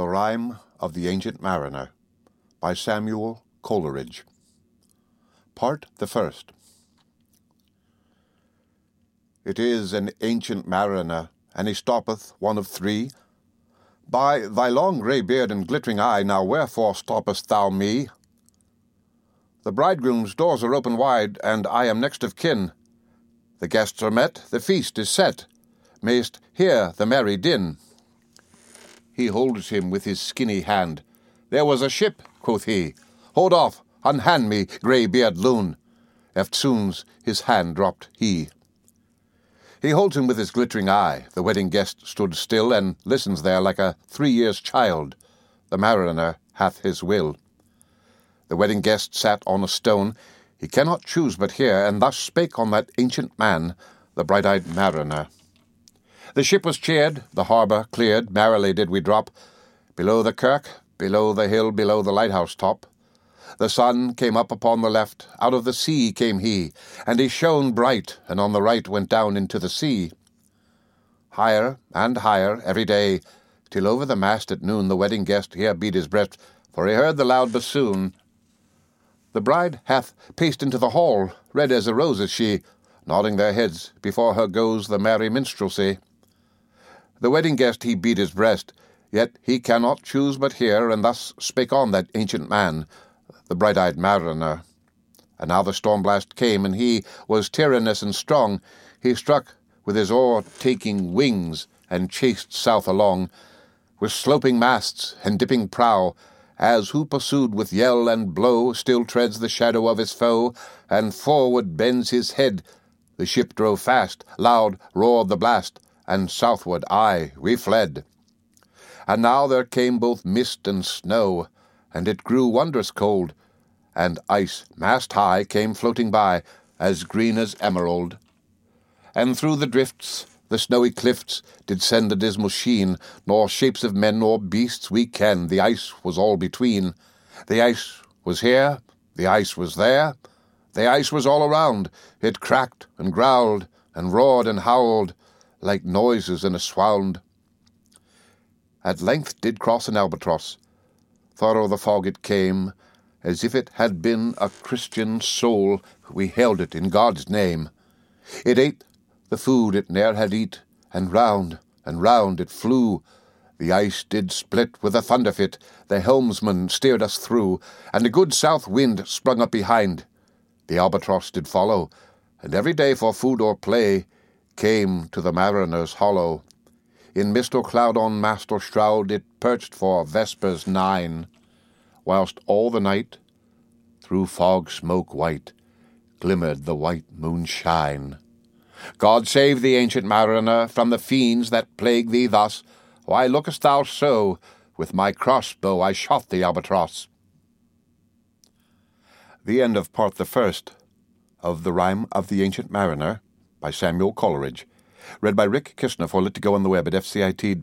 The Rime of the Ancient Mariner by Samuel Coleridge. Part the First. It is an ancient mariner, and he stoppeth, one of three. By thy long grey beard and glittering eye, now wherefore stoppest thou me? The bridegroom's doors are open wide, and I am next of kin. The guests are met, the feast is set. Mayst hear the merry din. He holds him with his skinny hand. There was a ship, quoth he. Hold off, unhand me, grey beard loon. Eftsoons his hand dropped he. He holds him with his glittering eye. The wedding guest stood still and listens there like a three years child. The mariner hath his will. The wedding guest sat on a stone. He cannot choose but hear, and thus spake on that ancient man, the bright eyed mariner. The ship was cheered, the harbour cleared, merrily did we drop, below the kirk, below the hill, below the lighthouse top. The sun came up upon the left, out of the sea came he, and he shone bright, and on the right went down into the sea. Higher and higher every day, till over the mast at noon the wedding guest here beat his breast, for he heard the loud bassoon. The bride hath paced into the hall, red as a rose is she, nodding their heads, before her goes the merry minstrelsy. The wedding guest he beat his breast, yet he cannot choose but hear, and thus spake on that ancient man, the bright eyed mariner. And now the storm blast came, and he was tyrannous and strong. He struck with his oar taking wings, and chased south along, with sloping masts and dipping prow, as who pursued with yell and blow still treads the shadow of his foe, and forward bends his head. The ship drove fast, loud roared the blast, and southward, aye, we fled. And now there came both mist and snow, and it grew wondrous cold, and ice mast high came floating by, as green as emerald. And through the drifts, the snowy cliffs, did send a dismal sheen, nor shapes of men nor beasts we ken, the ice was all between. The ice was here, the ice was there, the ice was all around, it cracked and growled, and roared and howled, like noises in a swound. At length did cross an albatross. Thorough the fog it came, as if it had been a Christian soul, we held it in God's name. It ate the food it ne'er had eat, and round and round it flew. The ice did split with a thunder fit, the helmsman steered us through, and a good south wind sprung up behind. The albatross did follow, and every day for food or play came to the mariner's hollow. In mist or cloud on mast or shroud it perched for vespers nine, whilst all the night, through fog smoke white, glimmered the white moonshine. God save thee, ancient mariner, from the fiends that plague thee thus. Why lookest thou so? With my crossbow I shot the albatross. The end of part the first of the Rime of the Ancient Mariner by Samuel Coleridge. Read by Rick Kishner for Lit2Go on the web at fcit.usf.edu.